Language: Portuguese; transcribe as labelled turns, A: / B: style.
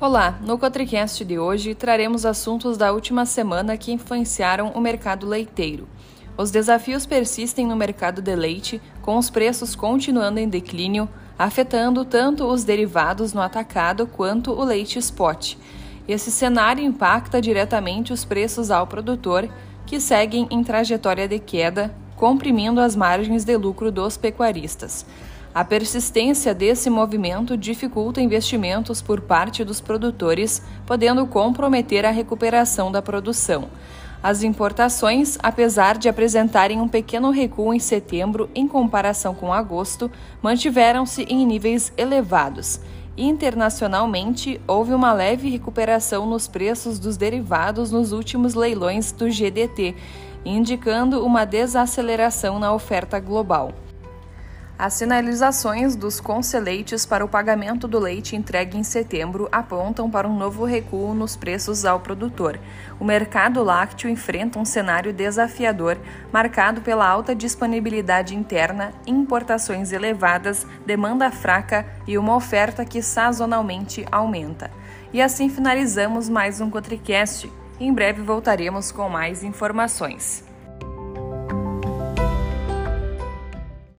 A: Olá, no Cotricast de hoje traremos assuntos da última semana que influenciaram o mercado leiteiro. Os desafios persistem no mercado de leite, com os preços continuando em declínio, afetando tanto os derivados no atacado quanto o leite spot. Esse cenário impacta diretamente os preços ao produtor, que seguem em trajetória de queda, comprimindo as margens de lucro dos pecuaristas. A persistência desse movimento dificulta investimentos por parte dos produtores, podendo comprometer a recuperação da produção. As importações, apesar de apresentarem um pequeno recuo em setembro em comparação com agosto, mantiveram-se em níveis elevados. Internacionalmente, houve uma leve recuperação nos preços dos derivados nos últimos leilões do GDT, indicando uma desaceleração na oferta global. As sinalizações dos conceleites para o pagamento do leite entregue em setembro apontam para um novo recuo nos preços ao produtor. O mercado lácteo enfrenta um cenário desafiador, marcado pela alta disponibilidade interna, importações elevadas, demanda fraca e uma oferta que sazonalmente aumenta. E assim finalizamos mais um Cotricast. Em breve voltaremos com mais informações.